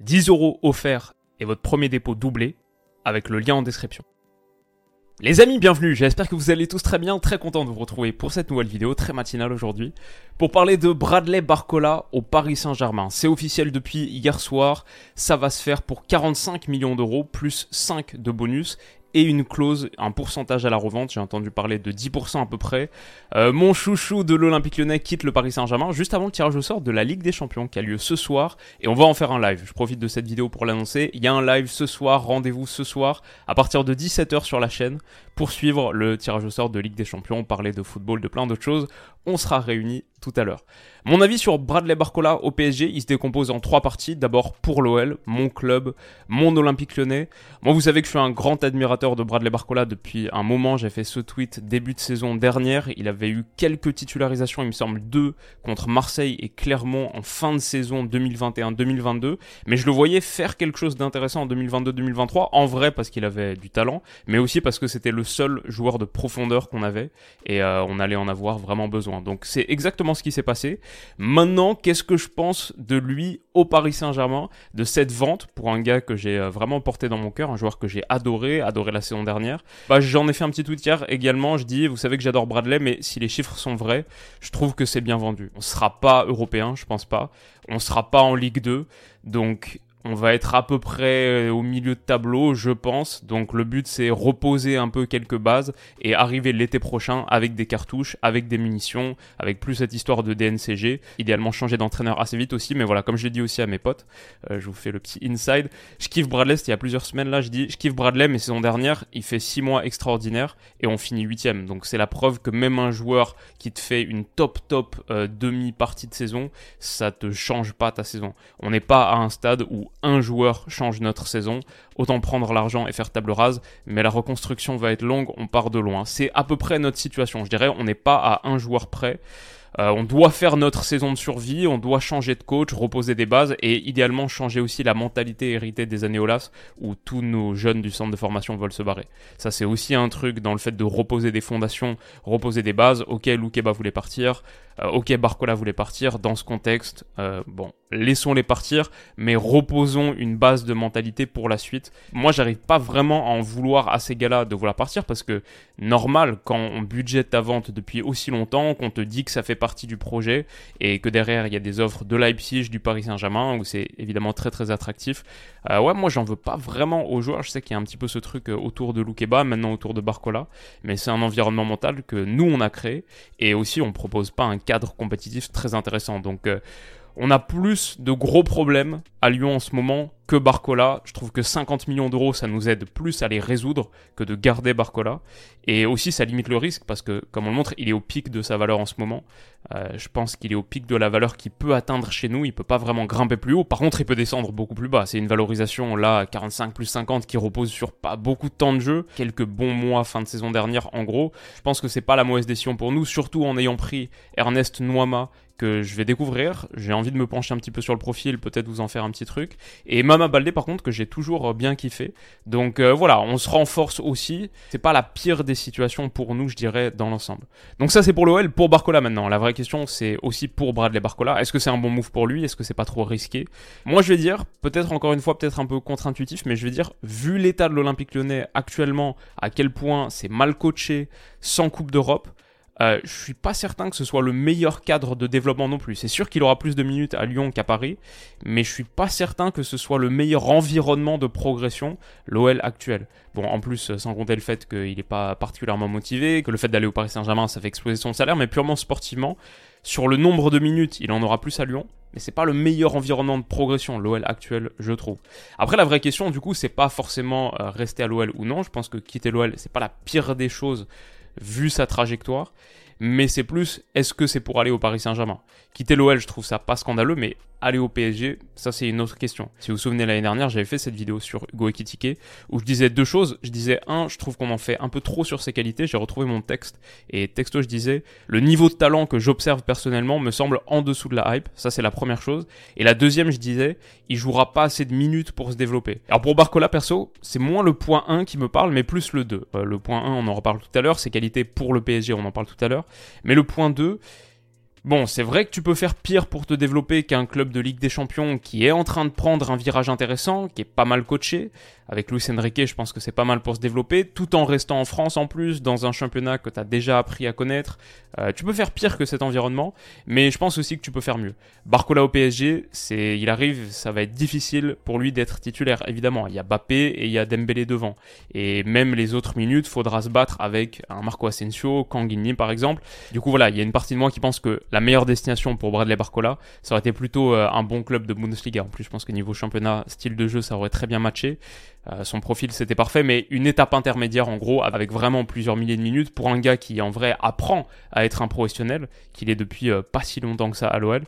10 euros offerts et votre premier dépôt doublé avec le lien en description. Les amis, bienvenue, j'espère que vous allez tous très bien, très content de vous retrouver pour cette nouvelle vidéo, très matinale aujourd'hui, pour parler de Bradley Barcola au Paris Saint-Germain. C'est officiel depuis hier soir, ça va se faire pour 45 millions d'euros, plus 5 de bonus, et une clause, un pourcentage à la revente. J'ai entendu parler de 10% à peu près. Euh, mon chouchou de l'Olympique lyonnais quitte le Paris Saint-Germain juste avant le tirage au sort de la Ligue des Champions qui a lieu ce soir. Et on va en faire un live. Je profite de cette vidéo pour l'annoncer. Il y a un live ce soir, rendez-vous ce soir à partir de 17h sur la chaîne pour suivre le tirage au sort de Ligue des Champions, parler de football, de plein d'autres choses. On sera réunis tout à l'heure. Mon avis sur Bradley Barcola au PSG, il se décompose en trois parties. D'abord pour l'OL, mon club, mon Olympique lyonnais. Moi, vous savez que je suis un grand admirateur de Bradley Barcola depuis un moment. J'ai fait ce tweet début de saison dernière. Il avait eu quelques titularisations, il me semble deux, contre Marseille et Clermont en fin de saison 2021-2022. Mais je le voyais faire quelque chose d'intéressant en 2022-2023. En vrai, parce qu'il avait du talent, mais aussi parce que c'était le seul joueur de profondeur qu'on avait. Et euh, on allait en avoir vraiment besoin. Donc c'est exactement ce qui s'est passé. Maintenant, qu'est-ce que je pense de lui au Paris Saint-Germain, de cette vente pour un gars que j'ai euh, vraiment porté dans mon cœur, un joueur que j'ai adoré, adoré la saison dernière. Bah, j'en ai fait un petit tweet hier également. Je dis, vous savez que j'adore Bradley, mais si les chiffres sont vrais, je trouve que c'est bien vendu. On sera pas européen, je pense pas. On sera pas en Ligue 2. Donc, on va être à peu près euh, au milieu de tableau, je pense. Donc le but c'est reposer un peu quelques bases et arriver l'été prochain avec des cartouches, avec des munitions, avec plus cette histoire de DNCG. Idéalement changer d'entraîneur assez vite aussi, mais voilà, comme je l'ai dit aussi à mes potes, euh, je vous fais le petit inside. Je kiffe Bradley, c'était il y a plusieurs semaines là, je dis je kiffe Bradley, mais saison dernière, il fait 6 mois extraordinaires et on finit huitième. Donc c'est la preuve que même un joueur qui te fait une top top euh, demi partie de saison, ça te change pas ta saison. On n'est pas à un stade où un joueur change notre saison, autant prendre l'argent et faire table rase, mais la reconstruction va être longue, on part de loin. C'est à peu près notre situation, je dirais, on n'est pas à un joueur près. Euh, on doit faire notre saison de survie, on doit changer de coach, reposer des bases et idéalement changer aussi la mentalité héritée des années Olas où tous nos jeunes du centre de formation veulent se barrer. Ça c'est aussi un truc dans le fait de reposer des fondations, reposer des bases. Ok, Loukeba voulait partir, euh, ok, Barcola voulait partir. Dans ce contexte, euh, bon, laissons-les partir, mais reposons une base de mentalité pour la suite. Moi, j'arrive pas vraiment à en vouloir à ces gars-là de vouloir partir parce que normal, quand on budgète ta vente depuis aussi longtemps, qu'on te dit que ça fait partie du projet et que derrière il y a des offres de Leipzig, du Paris Saint-Germain où c'est évidemment très très attractif. Euh, ouais, moi j'en veux pas vraiment aux joueurs. Je sais qu'il y a un petit peu ce truc autour de Loukeba, maintenant autour de Barcola, mais c'est un environnement mental que nous on a créé et aussi on propose pas un cadre compétitif très intéressant. Donc euh, on a plus de gros problèmes à Lyon en ce moment que Barcola. Je trouve que 50 millions d'euros, ça nous aide plus à les résoudre que de garder Barcola. Et aussi, ça limite le risque parce que, comme on le montre, il est au pic de sa valeur en ce moment. Euh, je pense qu'il est au pic de la valeur qu'il peut atteindre chez nous. Il peut pas vraiment grimper plus haut. Par contre, il peut descendre beaucoup plus bas. C'est une valorisation là, 45 plus 50, qui repose sur pas beaucoup de temps de jeu. Quelques bons mois fin de saison dernière, en gros. Je pense que c'est pas la mauvaise décision pour nous, surtout en ayant pris Ernest Noama que je vais découvrir. J'ai envie de me pencher un petit peu sur le profil, peut-être vous en faire un petit truc. Et Mama Baldé, par contre, que j'ai toujours bien kiffé. Donc euh, voilà, on se renforce aussi. C'est pas la pire des situations pour nous, je dirais, dans l'ensemble. Donc ça, c'est pour l'OL. Pour Barcola maintenant, la vraie question, c'est aussi pour Bradley Barcola. Est-ce que c'est un bon move pour lui? Est-ce que c'est pas trop risqué? Moi, je vais dire, peut-être encore une fois, peut-être un peu contre-intuitif, mais je vais dire, vu l'état de l'Olympique lyonnais actuellement, à quel point c'est mal coaché, sans Coupe d'Europe, euh, je suis pas certain que ce soit le meilleur cadre de développement non plus. C'est sûr qu'il aura plus de minutes à Lyon qu'à Paris, mais je suis pas certain que ce soit le meilleur environnement de progression, l'OL actuel. Bon, en plus, sans compter le fait qu'il n'est pas particulièrement motivé, que le fait d'aller au Paris Saint-Germain, ça fait exploser son salaire, mais purement sportivement, sur le nombre de minutes, il en aura plus à Lyon, mais c'est pas le meilleur environnement de progression, l'OL actuel, je trouve. Après, la vraie question, du coup, c'est pas forcément euh, rester à l'OL ou non. Je pense que quitter l'OL, c'est pas la pire des choses vu sa trajectoire. mais c'est plus est-ce que c'est pour aller au Paris Saint-Germain? Quitter l'OL, je trouve ça pas scandaleux, mais aller au PSG, ça c'est une autre question. Si vous vous souvenez l'année dernière, j'avais fait cette vidéo sur Hugo Ekitike où je disais deux choses. Je disais un, je trouve qu'on en fait un peu trop sur ses qualités. J'ai retrouvé mon texte et texto je disais le niveau de talent que j'observe personnellement me semble en dessous de la hype. Ça c'est la première chose. Et la deuxième, je disais, il jouera pas assez de minutes pour se développer. Alors pour Barcola perso, c'est moins le point 1 qui me parle, mais plus le 2. Euh, le point 1, on en reparle tout à l'heure, ses qualités pour le PSG, on en parle tout à l'heure. Mais le point 2, Bon, c'est vrai que tu peux faire pire pour te développer qu'un club de Ligue des Champions qui est en train de prendre un virage intéressant, qui est pas mal coaché. Avec Luis Enrique, je pense que c'est pas mal pour se développer, tout en restant en France en plus, dans un championnat que tu as déjà appris à connaître. Euh, tu peux faire pire que cet environnement, mais je pense aussi que tu peux faire mieux. Barcola au PSG, c'est, il arrive, ça va être difficile pour lui d'être titulaire. Évidemment, il y a Bappé et il y a Dembélé devant. Et même les autres minutes, faudra se battre avec un Marco Asensio, Kanguini par exemple. Du coup, voilà, il y a une partie de moi qui pense que la meilleure destination pour Bradley Barcola, ça aurait été plutôt euh, un bon club de Bundesliga. En plus, je pense que niveau championnat, style de jeu, ça aurait très bien matché. Euh, son profil, c'était parfait, mais une étape intermédiaire, en gros, avec vraiment plusieurs milliers de minutes pour un gars qui, en vrai, apprend à être un professionnel, qu'il est depuis euh, pas si longtemps que ça à l'OL.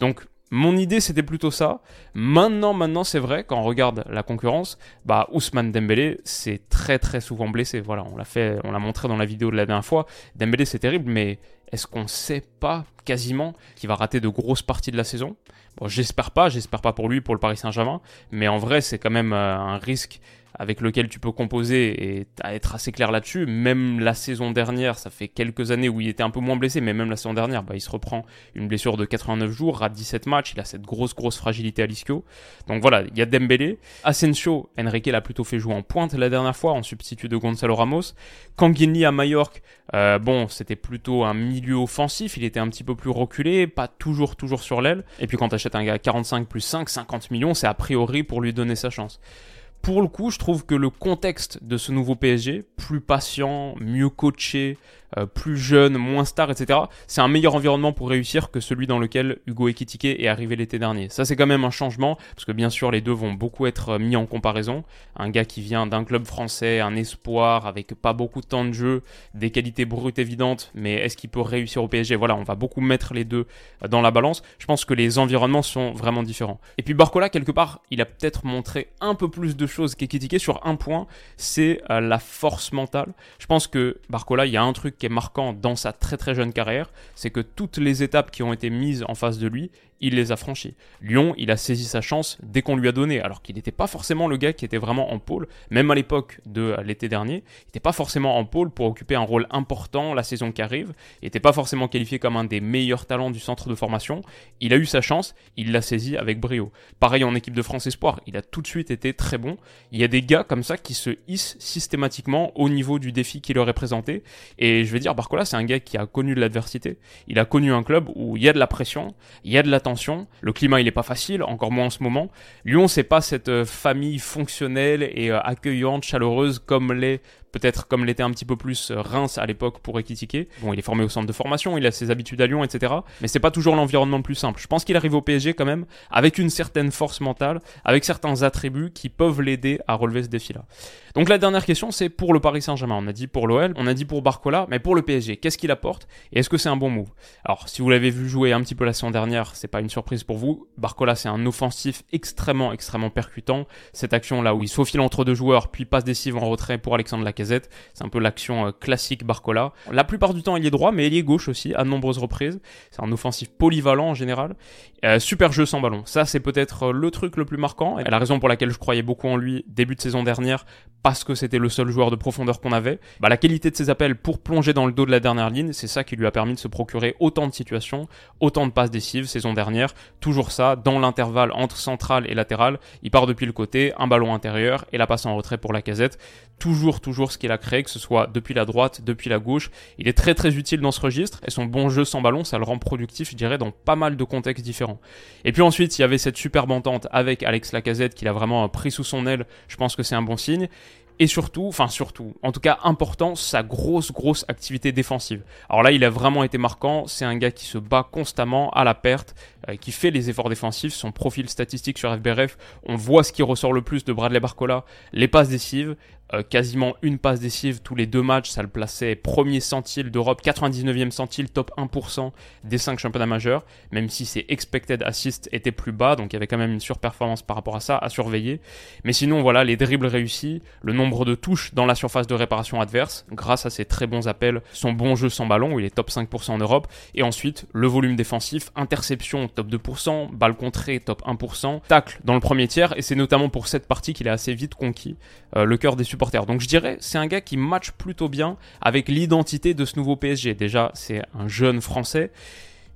Donc, mon idée, c'était plutôt ça. Maintenant, maintenant, c'est vrai, quand on regarde la concurrence, bah, Ousmane Dembélé, c'est très, très souvent blessé. Voilà, on l'a fait, l'a montré dans la vidéo de la dernière fois. Dembélé, c'est terrible, mais est-ce qu'on sait pas quasiment qu'il va rater de grosses parties de la saison? Bon, j'espère pas, j'espère pas pour lui, pour le Paris Saint-Germain, mais en vrai, c'est quand même euh, un risque avec lequel tu peux composer et être assez clair là-dessus. Même la saison dernière, ça fait quelques années où il était un peu moins blessé, mais même la saison dernière, bah, il se reprend une blessure de 89 jours, rate 17 matchs, il a cette grosse, grosse fragilité à l'ischio. Donc voilà, il y a Dembélé. Asensio, Enrique l'a plutôt fait jouer en pointe la dernière fois, en substitut de Gonzalo Ramos. Kanguini à Majorque, euh, bon, c'était plutôt un milieu offensif, il était un petit peu plus reculé, pas toujours, toujours sur l'aile. Et puis quand tu achètes un gars à 45 plus 5, 50 millions, c'est a priori pour lui donner sa chance pour le coup, je trouve que le contexte de ce nouveau PSG, plus patient, mieux coaché, euh, plus jeune, moins star, etc. C'est un meilleur environnement pour réussir que celui dans lequel Hugo Ekitike est arrivé l'été dernier. Ça, c'est quand même un changement, parce que bien sûr, les deux vont beaucoup être euh, mis en comparaison. Un gars qui vient d'un club français, un espoir, avec pas beaucoup de temps de jeu, des qualités brutes évidentes, mais est-ce qu'il peut réussir au PSG Voilà, on va beaucoup mettre les deux euh, dans la balance. Je pense que les environnements sont vraiment différents. Et puis Barcola, quelque part, il a peut-être montré un peu plus de choses qu'Ekitike sur un point, c'est la force mentale. Je pense que Barcola, il y a un truc qui est marquant dans sa très très jeune carrière, c'est que toutes les étapes qui ont été mises en face de lui, il les a franchis. Lyon, il a saisi sa chance dès qu'on lui a donné, alors qu'il n'était pas forcément le gars qui était vraiment en pôle, même à l'époque de l'été dernier, il n'était pas forcément en pôle pour occuper un rôle important la saison qui arrive, il n'était pas forcément qualifié comme un des meilleurs talents du centre de formation, il a eu sa chance, il l'a saisi avec brio. Pareil en équipe de France Espoir, il a tout de suite été très bon, il y a des gars comme ça qui se hissent systématiquement au niveau du défi qui leur est présenté, et je vais dire, Barcola, c'est un gars qui a connu de l'adversité, il a connu un club où il y a de la pression, il y a de l'attention, le climat, il n'est pas facile, encore moins en ce moment. Lyon, c'est pas cette euh, famille fonctionnelle et euh, accueillante, chaleureuse comme l'est peut-être comme l'était un petit peu plus euh, Reims à l'époque pour équitiquer. Bon, il est formé au centre de formation, il a ses habitudes à Lyon, etc. Mais c'est pas toujours l'environnement le plus simple. Je pense qu'il arrive au PSG quand même avec une certaine force mentale, avec certains attributs qui peuvent l'aider à relever ce défi-là. Donc la dernière question, c'est pour le Paris Saint-Germain. On a dit pour l'OL, on a dit pour Barcola, mais pour le PSG, qu'est-ce qu'il apporte et est-ce que c'est un bon move? Alors, si vous l'avez vu jouer un petit peu la saison dernière, c'est pas une surprise pour vous. Barcola, c'est un offensif extrêmement, extrêmement percutant. Cette action là où il se entre deux joueurs, puis passe décisive en retrait pour Alexandre Lacazette c'est un peu l'action euh, classique Barcola. La plupart du temps, il est droit, mais il est gauche aussi, à de nombreuses reprises. C'est un offensif polyvalent en général. Euh, super jeu sans ballon. Ça, c'est peut-être euh, le truc le plus marquant. Et la raison pour laquelle je croyais beaucoup en lui début de saison dernière, parce que c'était le seul joueur de profondeur qu'on avait. Bah, la qualité de ses appels pour plonger dans le dos de la dernière ligne, c'est ça qui lui a permis de se procurer autant de situations, autant de passes décisives saison dernière. Toujours ça, dans l'intervalle entre central et latéral. Il part depuis le côté, un ballon intérieur et la passe en retrait pour la casette. Toujours, toujours ce qu'il a créé, que ce soit depuis la droite, depuis la gauche. Il est très très utile dans ce registre et son bon jeu sans ballon, ça le rend productif, je dirais, dans pas mal de contextes différents. Et puis ensuite, il y avait cette superbe entente avec Alex Lacazette qu'il a vraiment pris sous son aile. Je pense que c'est un bon signe et surtout, enfin surtout, en tout cas important, sa grosse grosse activité défensive. Alors là, il a vraiment été marquant, c'est un gars qui se bat constamment à la perte, euh, qui fait les efforts défensifs. Son profil statistique sur FBRF, on voit ce qui ressort le plus de Bradley Barcola, les passes décisives, euh, quasiment une passe décisive tous les deux matchs, ça le plaçait premier centile d'Europe, 99e centile, top 1% des 5 championnats majeurs, même si ses expected assists étaient plus bas, donc il y avait quand même une surperformance par rapport à ça à surveiller. Mais sinon, voilà, les dribbles réussis, le nombre de touches dans la surface de réparation adverse, grâce à ses très bons appels, son bon jeu sans ballon, où il est top 5% en Europe, et ensuite le volume défensif, interception top 2%, balle contrée top 1%, tacle dans le premier tiers, et c'est notamment pour cette partie qu'il a assez vite conquis euh, le cœur des supporters donc je dirais, c'est un gars qui match plutôt bien avec l'identité de ce nouveau PSG. Déjà, c'est un jeune français,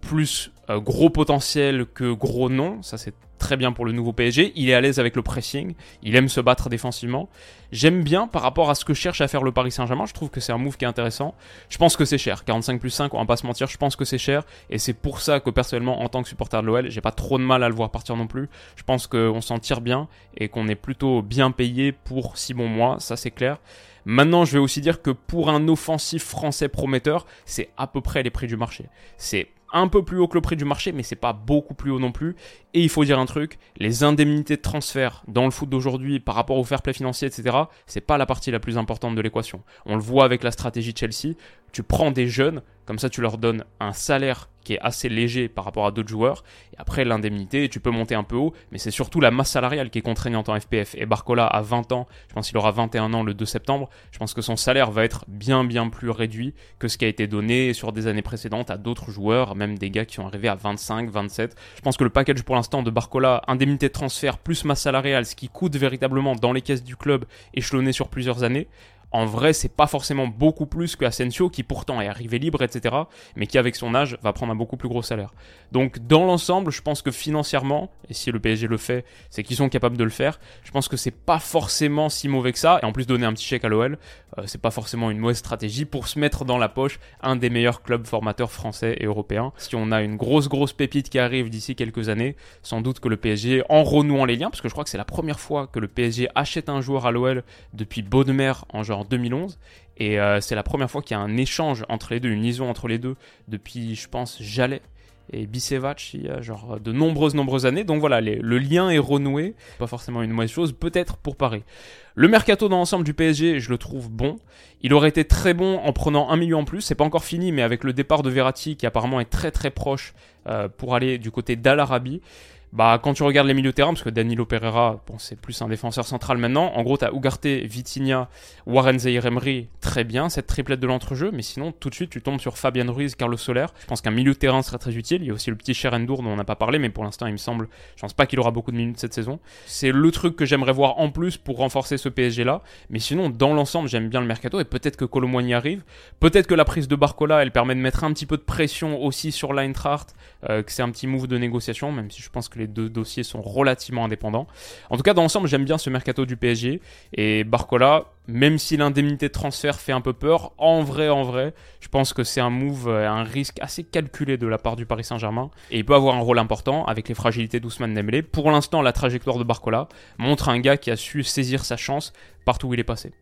plus euh, gros potentiel que gros nom, ça c'est très bien pour le nouveau PSG. Il est à l'aise avec le pressing, il aime se battre défensivement. J'aime bien par rapport à ce que cherche à faire le Paris Saint-Germain. Je trouve que c'est un move qui est intéressant. Je pense que c'est cher. 45 plus 5, on va pas se mentir, je pense que c'est cher. Et c'est pour ça que personnellement, en tant que supporter de l'OL, j'ai pas trop de mal à le voir partir non plus. Je pense qu'on s'en tire bien et qu'on est plutôt bien payé pour 6 bons mois, ça c'est clair. Maintenant, je vais aussi dire que pour un offensif français prometteur, c'est à peu près les prix du marché. C'est un peu plus haut que le prix du marché, mais c'est pas beaucoup plus haut non plus. Et il faut dire un truc, les indemnités de transfert dans le foot d'aujourd'hui par rapport au fair play financier, etc., c'est pas la partie la plus importante de l'équation. On le voit avec la stratégie de Chelsea, tu prends des jeunes, comme ça tu leur donnes un salaire qui est assez léger par rapport à d'autres joueurs, et après l'indemnité, tu peux monter un peu haut, mais c'est surtout la masse salariale qui est contraignante en FPF. Et Barcola a 20 ans, je pense qu'il aura 21 ans le 2 septembre, je pense que son salaire va être bien bien plus réduit que ce qui a été donné sur des années précédentes à d'autres joueurs, même des gars qui sont arrivés à 25, 27. Je pense que le package pour l'instant de Barcola, indemnité de transfert plus masse salariale, ce qui coûte véritablement dans les caisses du club, échelonné sur plusieurs années, en vrai, c'est pas forcément beaucoup plus que Asensio, qui pourtant est arrivé libre, etc., mais qui avec son âge va prendre un beaucoup plus gros salaire. Donc dans l'ensemble, je pense que financièrement, et si le PSG le fait, c'est qu'ils sont capables de le faire, je pense que c'est pas forcément si mauvais que ça, et en plus donner un petit chèque à l'OL, euh, c'est pas forcément une mauvaise stratégie pour se mettre dans la poche un des meilleurs clubs formateurs français et européens. Si on a une grosse grosse pépite qui arrive d'ici quelques années, sans doute que le PSG, en renouant les liens, parce que je crois que c'est la première fois que le PSG achète un joueur à l'OL depuis Baudemer en genre 2011. Et euh, c'est la première fois qu'il y a un échange entre les deux, une liaison entre les deux, depuis, je pense, Jalais et Bicevac il y a genre de nombreuses, nombreuses années. Donc voilà, le lien est renoué. Pas forcément une mauvaise chose, peut-être pour Paris. Le mercato dans l'ensemble du PSG, je le trouve bon. Il aurait été très bon en prenant un million en plus. C'est pas encore fini, mais avec le départ de Verratti, qui apparemment est très très proche euh, pour aller du côté d'Al Arabi, bah, quand tu regardes les milieux de terrain, parce que Danilo Pereira, bon, c'est plus un défenseur central maintenant. En gros, t'as Ugarte, Vitinha, Warren Zaire Emery, très bien, cette triplette de l'entrejeu. Mais sinon, tout de suite, tu tombes sur Fabian Ruiz, Carlos Soler. Je pense qu'un milieu de terrain serait très utile. Il y a aussi le petit Cherendour dont on n'a pas parlé, mais pour l'instant, il me semble, je pense pas qu'il aura beaucoup de minutes cette saison. C'est le truc que j'aimerais voir en plus pour renforcer ce PSG là. Mais sinon, dans l'ensemble, j'aime bien le mercato et peut-être que Colomboigny arrive. Peut-être que la prise de Barcola, elle permet de mettre un petit peu de pression aussi sur l'Eintracht, euh, que c'est un petit move de négociation, même si je pense que les deux dossiers sont relativement indépendants. En tout cas, dans l'ensemble, j'aime bien ce mercato du PSG. Et Barcola, même si l'indemnité de transfert fait un peu peur, en vrai, en vrai, je pense que c'est un move, euh, un risque assez calculé de la part du Paris Saint-Germain. Et il peut avoir un rôle important avec les fragilités d'Ousmane Dembélé. Pour l'instant, la trajectoire de Barcola montre un gars qui a su saisir sa chance partout où il est passé.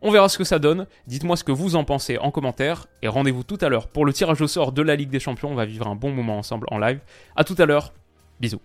On verra ce que ça donne. Dites-moi ce que vous en pensez en commentaire. Et rendez-vous tout à l'heure pour le tirage au sort de la Ligue des Champions. On va vivre un bon moment ensemble en live. A tout à l'heure. Bisous.